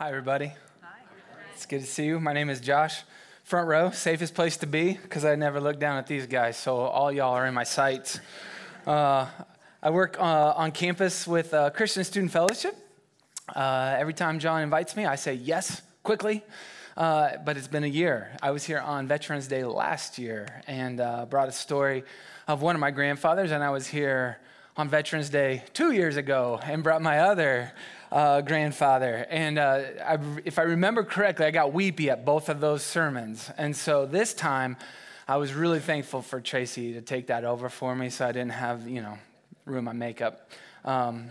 Hi, everybody. Hi. It's good to see you. My name is Josh. Front row, safest place to be because I never look down at these guys. So all y'all are in my sights. Uh, I work uh, on campus with uh, Christian Student Fellowship. Uh, every time John invites me, I say yes quickly. Uh, but it's been a year. I was here on Veterans Day last year and uh, brought a story of one of my grandfathers, and I was here on Veterans Day two years ago and brought my other uh, grandfather. And uh, I, if I remember correctly, I got weepy at both of those sermons. And so this time, I was really thankful for Tracy to take that over for me so I didn't have, you know, ruin my makeup. Um,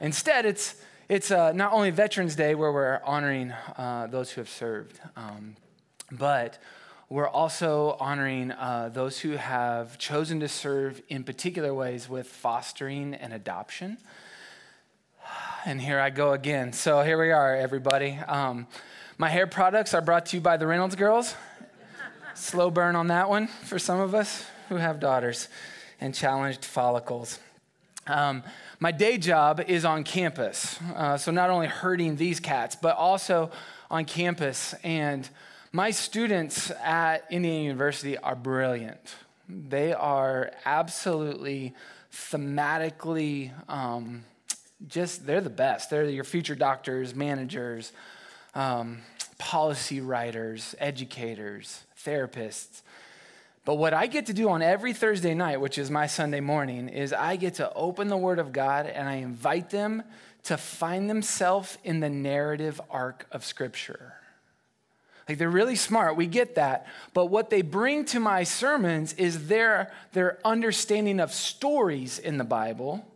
instead, it's, it's uh, not only Veterans Day where we're honoring uh, those who have served, um, but we're also honoring uh, those who have chosen to serve in particular ways with fostering and adoption and here I go again. So here we are, everybody. Um, my hair products are brought to you by the Reynolds girls. Slow burn on that one for some of us who have daughters and challenged follicles. Um, my day job is on campus. Uh, so not only herding these cats, but also on campus. And my students at Indiana University are brilliant. They are absolutely thematically um, just they're the best. They're your future doctors, managers, um, policy writers, educators, therapists. But what I get to do on every Thursday night, which is my Sunday morning, is I get to open the Word of God and I invite them to find themselves in the narrative arc of Scripture. Like they're really smart, we get that. But what they bring to my sermons is their, their understanding of stories in the Bible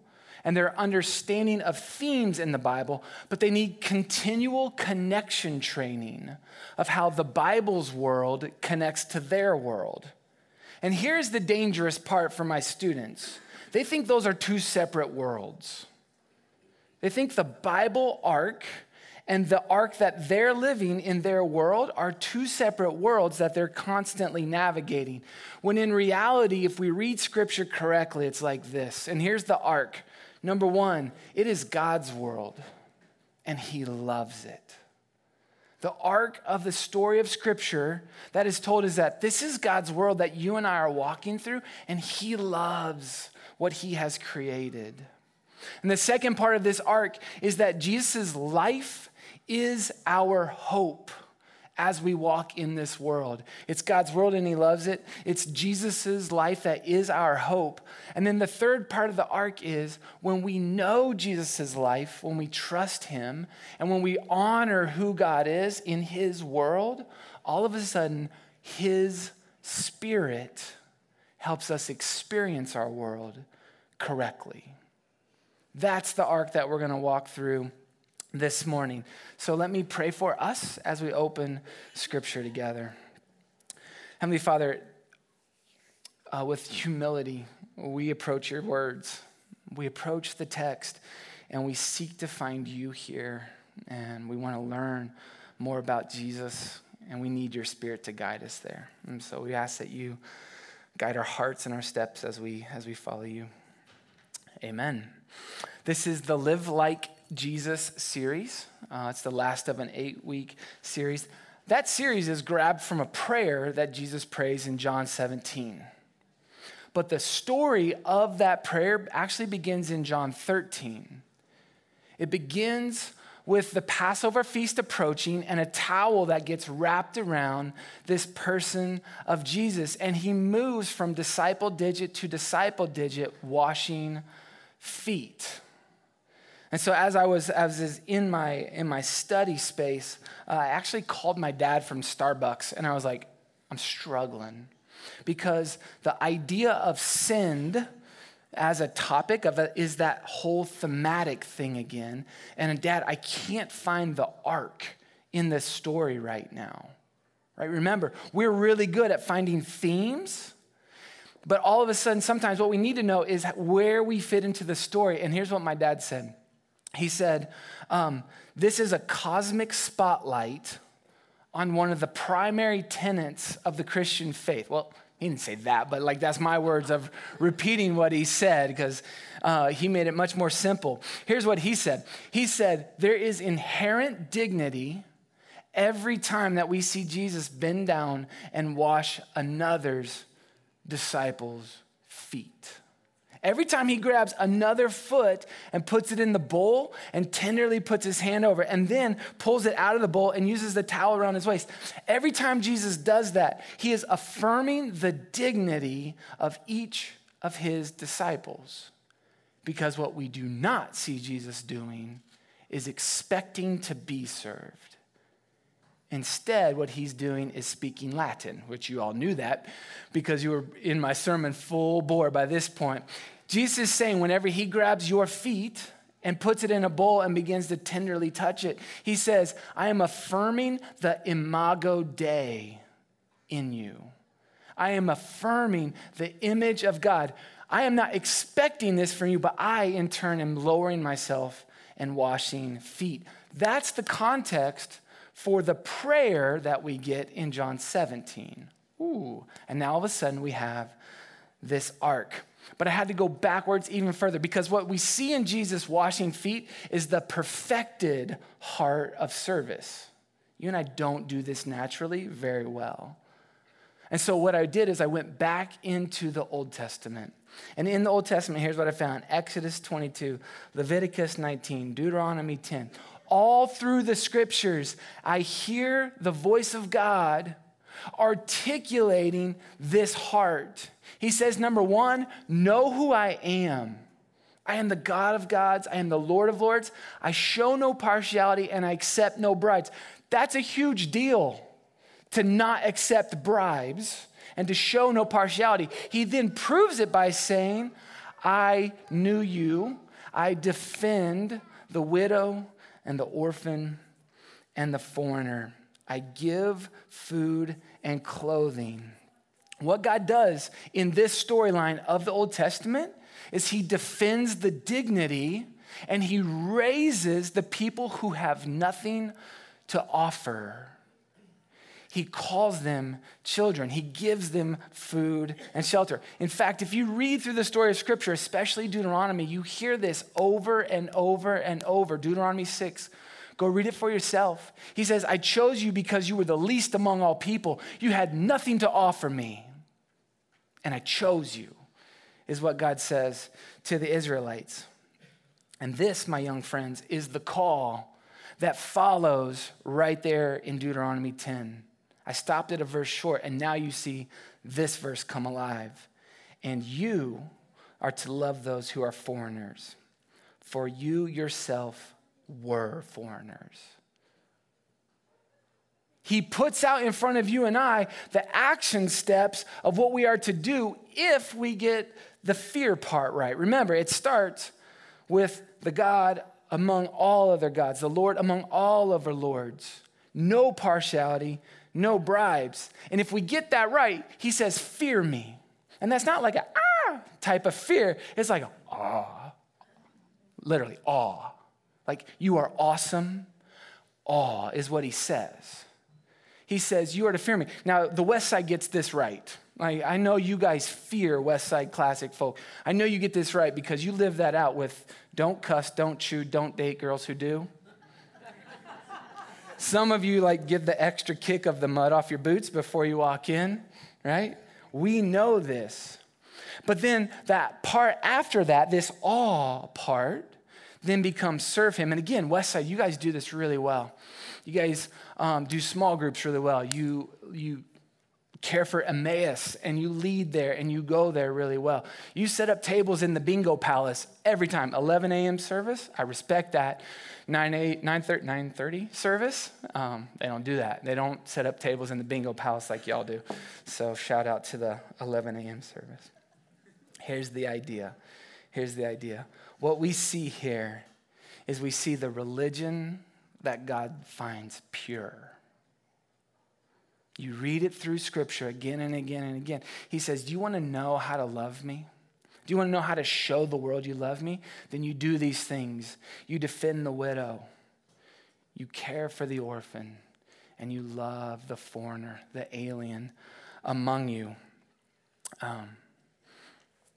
and their understanding of themes in the Bible, but they need continual connection training of how the Bible's world connects to their world. And here's the dangerous part for my students they think those are two separate worlds. They think the Bible arc and the arc that they're living in their world are two separate worlds that they're constantly navigating. When in reality, if we read scripture correctly, it's like this. And here's the arc Number one, it is God's world, and He loves it. The arc of the story of Scripture that is told is that this is God's world that you and I are walking through, and He loves what He has created. And the second part of this arc is that Jesus' life is our hope as we walk in this world. It's God's world and He loves it. It's Jesus' life that is our hope. And then the third part of the arc is when we know Jesus' life, when we trust Him, and when we honor who God is in His world, all of a sudden, His Spirit helps us experience our world correctly. That's the arc that we're going to walk through this morning. So let me pray for us as we open scripture together. Heavenly Father, uh, with humility, we approach your words, we approach the text, and we seek to find you here. And we want to learn more about Jesus, and we need your spirit to guide us there. And so we ask that you guide our hearts and our steps as we as we follow you. Amen. This is the Live Like Jesus series. Uh, it's the last of an eight week series. That series is grabbed from a prayer that Jesus prays in John 17. But the story of that prayer actually begins in John 13. It begins with the Passover feast approaching and a towel that gets wrapped around this person of Jesus. And he moves from disciple digit to disciple digit, washing feet. And so as I was, as was in my in my study space, uh, I actually called my dad from Starbucks, and I was like, I'm struggling because the idea of send as a topic of is that whole thematic thing again. And dad, I can't find the arc in this story right now. Right? Remember, we're really good at finding themes. But all of a sudden, sometimes what we need to know is where we fit into the story. And here's what my dad said he said, um, This is a cosmic spotlight on one of the primary tenets of the Christian faith. Well, He didn't say that, but like that's my words of repeating what he said because uh, he made it much more simple. Here's what he said He said, There is inherent dignity every time that we see Jesus bend down and wash another's disciples' feet. Every time he grabs another foot and puts it in the bowl and tenderly puts his hand over and then pulls it out of the bowl and uses the towel around his waist. Every time Jesus does that, he is affirming the dignity of each of his disciples. Because what we do not see Jesus doing is expecting to be served. Instead, what he's doing is speaking Latin, which you all knew that because you were in my sermon full bore by this point. Jesus is saying, whenever he grabs your feet and puts it in a bowl and begins to tenderly touch it, he says, I am affirming the imago Dei in you. I am affirming the image of God. I am not expecting this from you, but I, in turn, am lowering myself and washing feet. That's the context for the prayer that we get in John 17. Ooh, and now all of a sudden we have this arc. But I had to go backwards even further because what we see in Jesus washing feet is the perfected heart of service. You and I don't do this naturally very well. And so what I did is I went back into the Old Testament. And in the Old Testament, here's what I found Exodus 22, Leviticus 19, Deuteronomy 10 all through the scriptures, I hear the voice of God articulating this heart. He says, number one, know who I am. I am the God of gods. I am the Lord of lords. I show no partiality and I accept no bribes. That's a huge deal to not accept bribes and to show no partiality. He then proves it by saying, I knew you. I defend the widow and the orphan and the foreigner. I give food and clothing. What God does in this storyline of the Old Testament is He defends the dignity and He raises the people who have nothing to offer. He calls them children. He gives them food and shelter. In fact, if you read through the story of Scripture, especially Deuteronomy, you hear this over and over and over. Deuteronomy 6. Go read it for yourself. He says, I chose you because you were the least among all people. You had nothing to offer me, and I chose you, is what God says to the Israelites. And this, my young friends, is the call that follows right there in Deuteronomy 10. I stopped at a verse short, and now you see this verse come alive. And you are to love those who are foreigners, for you yourself were foreigners. He puts out in front of you and I the action steps of what we are to do if we get the fear part right. Remember, it starts with the God among all other gods, the Lord among all our lords. No partiality, no bribes. And if we get that right, he says, Fear me. And that's not like a ah type of fear, it's like awe. Literally, awe. Like, you are awesome. Awe is what he says. He says, You are to fear me. Now, the West Side gets this right. Like, I know you guys fear West Side Classic folk. I know you get this right because you live that out with don't cuss, don't chew, don't date girls who do. Some of you like give the extra kick of the mud off your boots before you walk in, right? We know this. But then that part after that, this awe part, then becomes serve him. And again, Westside, you guys do this really well. You guys um, do small groups really well. You, you care for Emmaus and you lead there and you go there really well. You set up tables in the bingo palace every time. 11 a.m. service, I respect that. 9, 8, 9, 30, 9 30 service, um, they don't do that. They don't set up tables in the bingo palace like y'all do. So shout out to the 11 a.m. service. Here's the idea. Here's the idea. What we see here is we see the religion that God finds pure. You read it through scripture again and again and again. He says, Do you want to know how to love me? Do you want to know how to show the world you love me? Then you do these things. You defend the widow, you care for the orphan, and you love the foreigner, the alien among you. Um,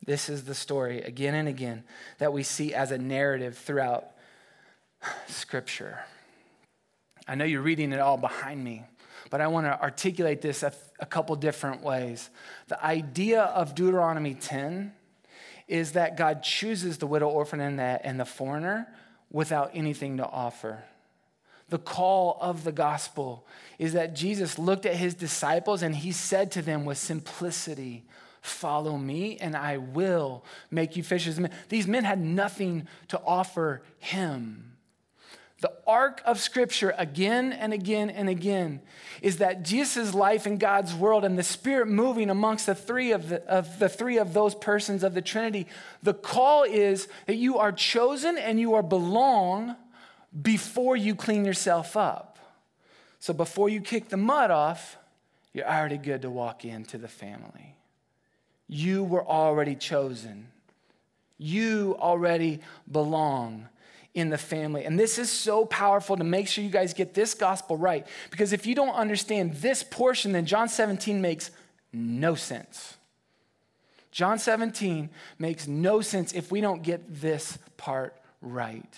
this is the story again and again that we see as a narrative throughout Scripture. I know you're reading it all behind me, but I want to articulate this a, a couple different ways. The idea of Deuteronomy 10 is that God chooses the widow, orphan, and the, and the foreigner without anything to offer. The call of the gospel is that Jesus looked at his disciples and he said to them with simplicity, Follow me, and I will make you fishers of men. These men had nothing to offer him. The arc of Scripture, again and again and again, is that Jesus' life in God's world and the Spirit moving amongst the three of the, of the three of those persons of the Trinity. The call is that you are chosen and you are belong before you clean yourself up. So before you kick the mud off, you're already good to walk into the family. You were already chosen. You already belong in the family. And this is so powerful to make sure you guys get this gospel right. Because if you don't understand this portion, then John 17 makes no sense. John 17 makes no sense if we don't get this part right.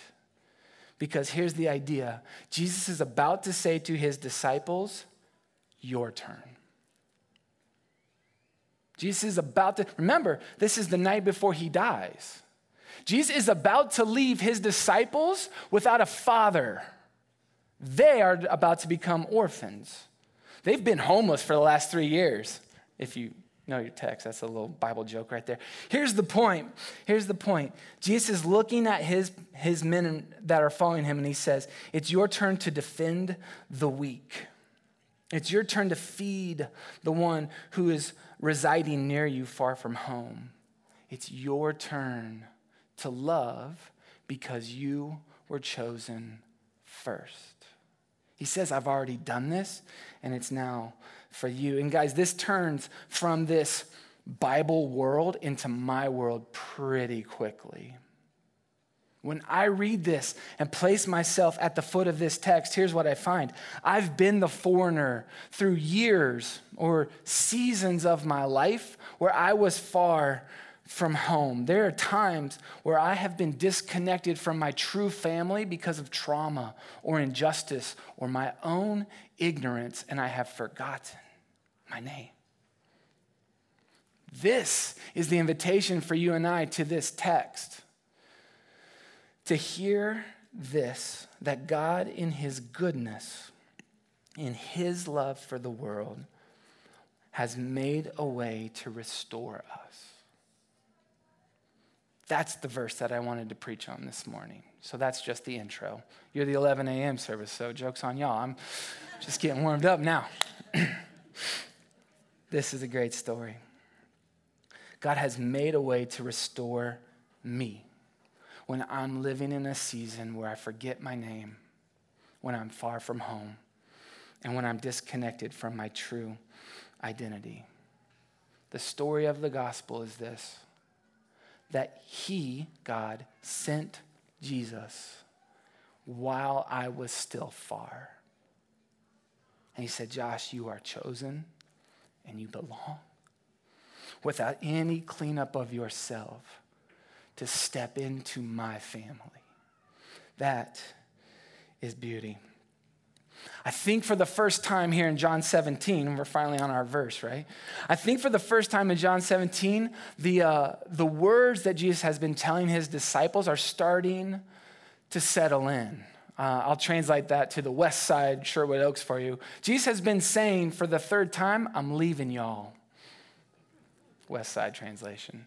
Because here's the idea Jesus is about to say to his disciples, Your turn. Jesus is about to, remember, this is the night before he dies. Jesus is about to leave his disciples without a father. They are about to become orphans. They've been homeless for the last three years. If you know your text, that's a little Bible joke right there. Here's the point. Here's the point. Jesus is looking at his, his men that are following him, and he says, It's your turn to defend the weak. It's your turn to feed the one who is residing near you far from home. It's your turn to love because you were chosen first. He says, I've already done this, and it's now for you. And guys, this turns from this Bible world into my world pretty quickly. When I read this and place myself at the foot of this text, here's what I find. I've been the foreigner through years or seasons of my life where I was far from home. There are times where I have been disconnected from my true family because of trauma or injustice or my own ignorance, and I have forgotten my name. This is the invitation for you and I to this text to hear this that God, in His goodness, in His love for the world, has made a way to restore us. That's the verse that I wanted to preach on this morning. So that's just the intro. You're the 11 a.m. service, so joke's on y'all. I'm just getting warmed up now. this is a great story. God has made a way to restore me when I'm living in a season where I forget my name, when I'm far from home, and when I'm disconnected from my true identity. The story of the gospel is this that He, God, sent Jesus while I was still far. And He said, Josh, you are chosen and you belong without any cleanup of yourself to step into my family. That is beauty. I think for the first time here in John 17, we're finally on our verse, right? I think for the first time in John 17, the, uh, the words that Jesus has been telling his disciples are starting to settle in. Uh, I'll translate that to the west side, Sherwood Oaks for you. Jesus has been saying for the third time, I'm leaving y'all. West side translation.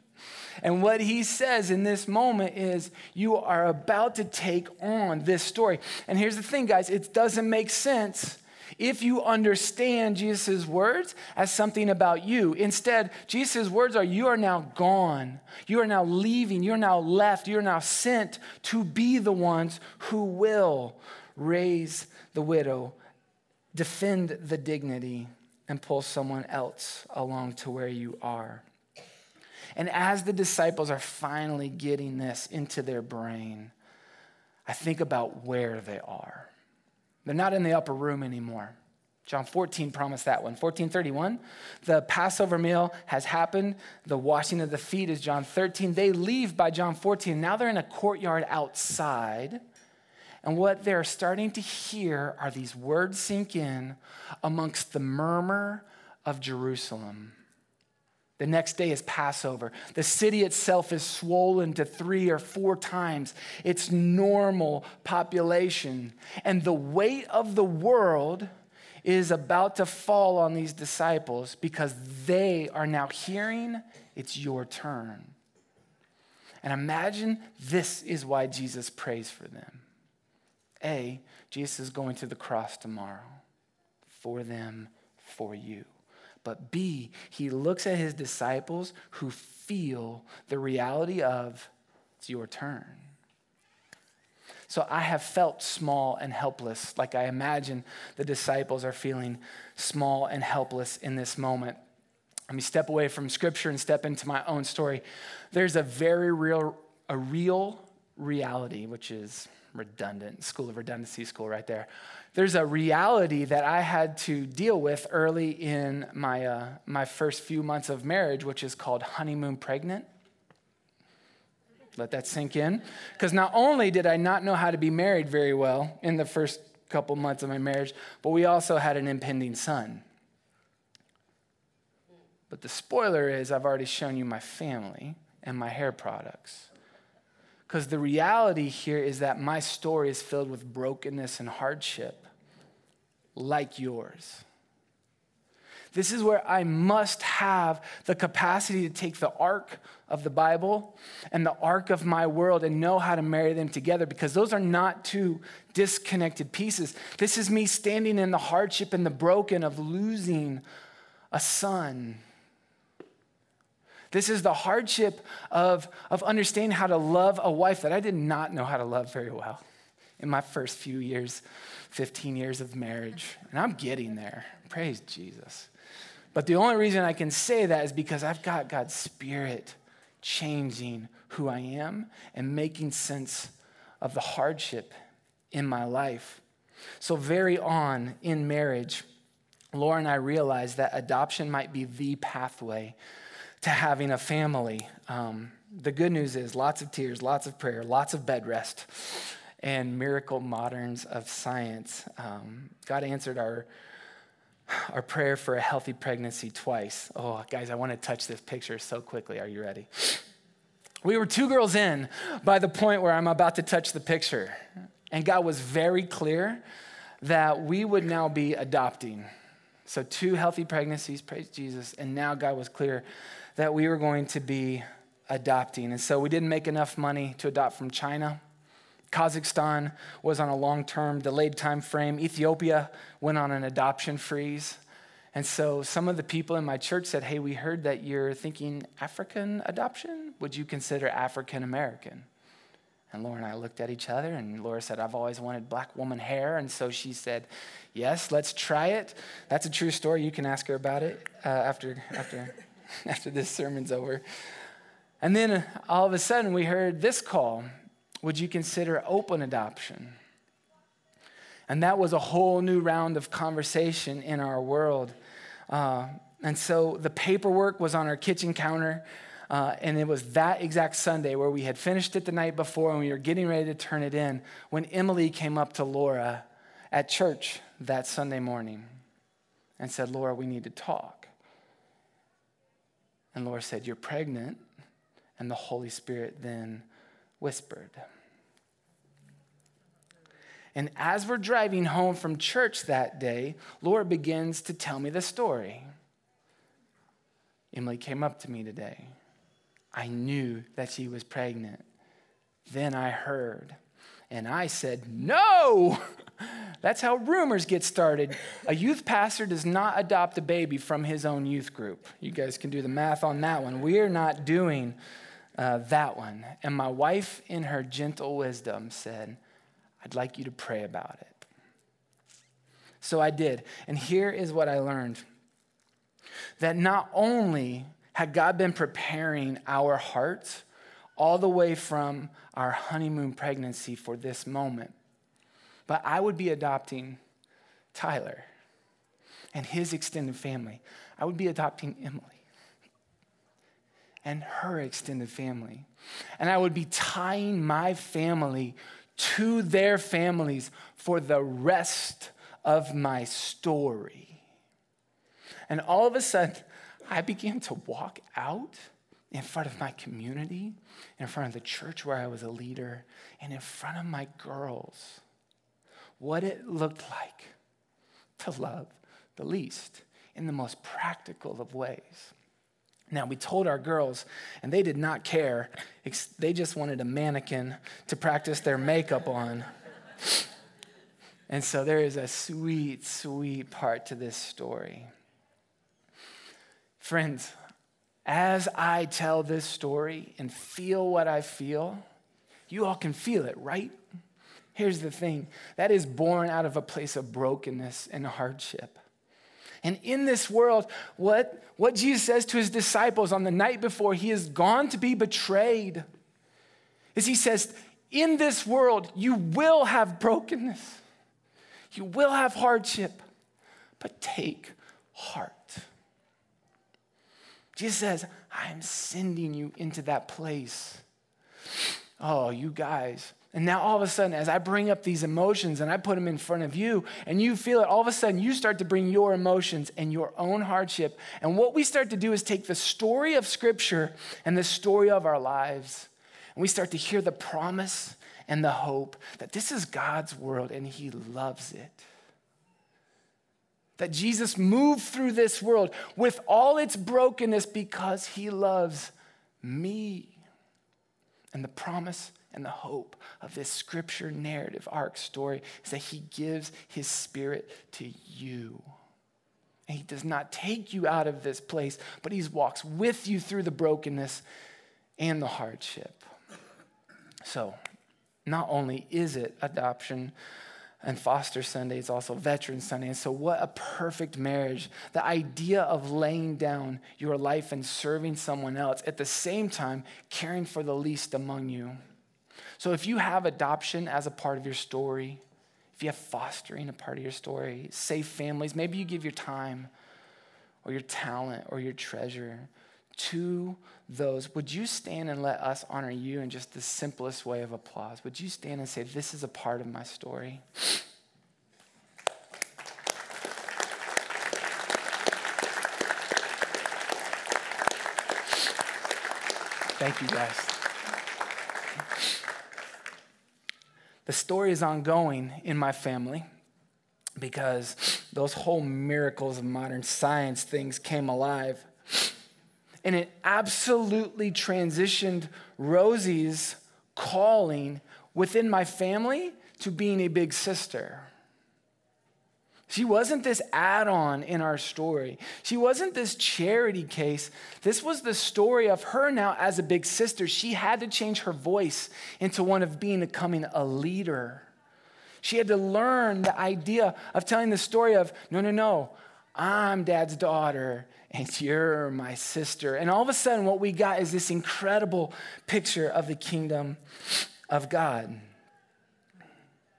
And what he says in this moment is, You are about to take on this story. And here's the thing, guys it doesn't make sense if you understand Jesus' words as something about you. Instead, Jesus' words are, You are now gone. You are now leaving. You're now left. You're now sent to be the ones who will raise the widow, defend the dignity, and pull someone else along to where you are. And as the disciples are finally getting this into their brain, I think about where they are. They're not in the upper room anymore. John 14 promised that one. 1431, the Passover meal has happened. The washing of the feet is John 13. They leave by John 14. Now they're in a courtyard outside. And what they're starting to hear are these words sink in amongst the murmur of Jerusalem. The next day is Passover. The city itself is swollen to three or four times its normal population. And the weight of the world is about to fall on these disciples because they are now hearing it's your turn. And imagine this is why Jesus prays for them. A, Jesus is going to the cross tomorrow for them, for you. But B, he looks at his disciples who feel the reality of it's your turn. So I have felt small and helpless, like I imagine the disciples are feeling small and helpless in this moment. Let me step away from scripture and step into my own story. There's a very real, a real reality, which is redundant, school of redundancy school right there. There's a reality that I had to deal with early in my, uh, my first few months of marriage, which is called honeymoon pregnant. Let that sink in. Because not only did I not know how to be married very well in the first couple months of my marriage, but we also had an impending son. But the spoiler is, I've already shown you my family and my hair products. Because the reality here is that my story is filled with brokenness and hardship, like yours. This is where I must have the capacity to take the arc of the Bible and the arc of my world and know how to marry them together because those are not two disconnected pieces. This is me standing in the hardship and the broken of losing a son. This is the hardship of, of understanding how to love a wife that I did not know how to love very well in my first few years, 15 years of marriage. And I'm getting there. Praise Jesus. But the only reason I can say that is because I've got God's Spirit changing who I am and making sense of the hardship in my life. So, very on in marriage, Laura and I realized that adoption might be the pathway to having a family. Um, the good news is lots of tears, lots of prayer, lots of bed rest, and miracle moderns of science. Um, God answered our our prayer for a healthy pregnancy twice. Oh, guys, I want to touch this picture so quickly. Are you ready? We were two girls in by the point where I'm about to touch the picture. And God was very clear that we would now be adopting. So, two healthy pregnancies, praise Jesus. And now God was clear that we were going to be adopting. And so, we didn't make enough money to adopt from China. Kazakhstan was on a long term delayed time frame. Ethiopia went on an adoption freeze. And so some of the people in my church said, Hey, we heard that you're thinking African adoption. Would you consider African American? And Laura and I looked at each other, and Laura said, I've always wanted black woman hair. And so she said, Yes, let's try it. That's a true story. You can ask her about it uh, after, after, after this sermon's over. And then all of a sudden, we heard this call would you consider open adoption? And that was a whole new round of conversation in our world. Uh, and so the paperwork was on our kitchen counter. Uh, and it was that exact Sunday where we had finished it the night before and we were getting ready to turn it in when Emily came up to Laura at church that Sunday morning and said, Laura, we need to talk. And Laura said, You're pregnant. And the Holy Spirit then whispered. And as we're driving home from church that day, Laura begins to tell me the story. Emily came up to me today. I knew that she was pregnant. Then I heard, and I said, No! That's how rumors get started. A youth pastor does not adopt a baby from his own youth group. You guys can do the math on that one. We're not doing uh, that one. And my wife, in her gentle wisdom, said, I'd like you to pray about it. So I did. And here is what I learned that not only had God been preparing our hearts all the way from our honeymoon pregnancy for this moment, but I would be adopting Tyler. and his extended family. I would be adopting Emily and her extended family. And I would be tying my family to their families for the rest of my story. And all of a sudden, I began to walk out in front of my community, in front of the church where I was a leader, and in front of my girls, what it looked like to love the least in the most practical of ways. Now, we told our girls, and they did not care. They just wanted a mannequin to practice their makeup on. And so there is a sweet, sweet part to this story. Friends, as I tell this story and feel what I feel, you all can feel it, right? Here's the thing that is born out of a place of brokenness and hardship. And in this world, what, what Jesus says to his disciples on the night before he is gone to be betrayed is he says, In this world, you will have brokenness, you will have hardship, but take heart. Jesus says, I am sending you into that place. Oh, you guys. And now all of a sudden, as I bring up these emotions and I put them in front of you and you feel it, all of a sudden you start to bring your emotions and your own hardship. And what we start to do is take the story of Scripture and the story of our lives, and we start to hear the promise and the hope that this is God's world and He loves it that Jesus moved through this world with all its brokenness because he loves me. And the promise and the hope of this scripture narrative arc story is that he gives his spirit to you. And he does not take you out of this place, but he walks with you through the brokenness and the hardship. So, not only is it adoption, and Foster Sunday is also Veteran Sunday. And so, what a perfect marriage. The idea of laying down your life and serving someone else at the same time, caring for the least among you. So, if you have adoption as a part of your story, if you have fostering a part of your story, safe families, maybe you give your time or your talent or your treasure to those, would you stand and let us honor you in just the simplest way of applause? Would you stand and say, This is a part of my story? Thank you, guys. The story is ongoing in my family because those whole miracles of modern science things came alive and it absolutely transitioned Rosie's calling within my family to being a big sister. She wasn't this add on in our story. She wasn't this charity case. This was the story of her now as a big sister. She had to change her voice into one of being becoming a leader. She had to learn the idea of telling the story of no, no, no, I'm dad's daughter and you're my sister. And all of a sudden, what we got is this incredible picture of the kingdom of God.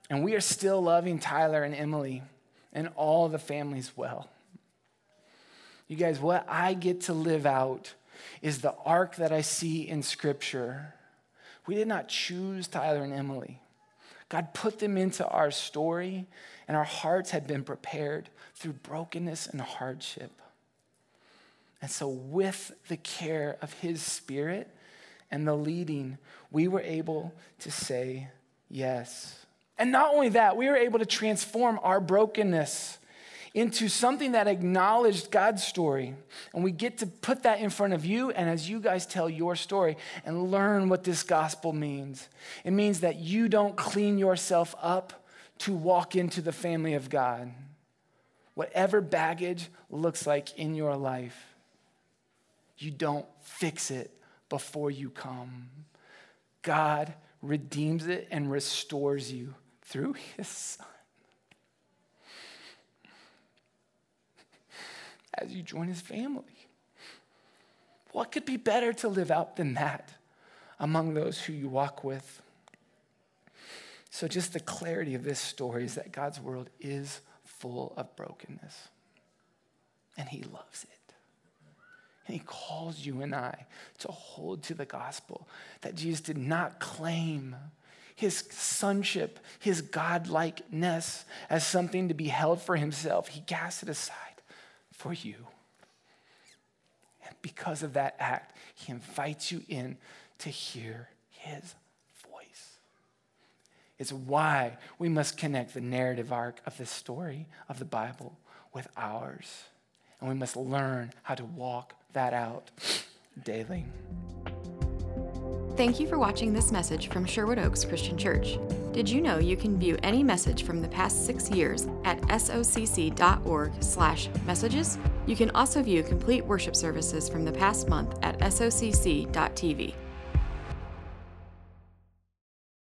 And we are still loving Tyler and Emily and all the families well. You guys, what I get to live out is the arc that I see in Scripture. We did not choose Tyler and Emily. God put them into our story, and our hearts had been prepared through brokenness and hardship. And so, with the care of His Spirit and the leading, we were able to say yes. And not only that, we were able to transform our brokenness into something that acknowledged God's story. And we get to put that in front of you, and as you guys tell your story and learn what this gospel means, it means that you don't clean yourself up to walk into the family of God. Whatever baggage looks like in your life, you don't fix it before you come. God redeems it and restores you through his son. As you join his family. What could be better to live out than that among those who you walk with? So, just the clarity of this story is that God's world is full of brokenness. and he loves it. And he calls you and I to hold to the gospel that Jesus did not claim his sonship, his godlikeness as something to be held for himself. He cast it aside for you. And because of that act, he invites you in to hear his. It's why we must connect the narrative arc of the story of the Bible with ours. And we must learn how to walk that out daily. Thank you for watching this message from Sherwood Oaks Christian Church. Did you know you can view any message from the past six years at socc.org/messages? You can also view complete worship services from the past month at socc.tv.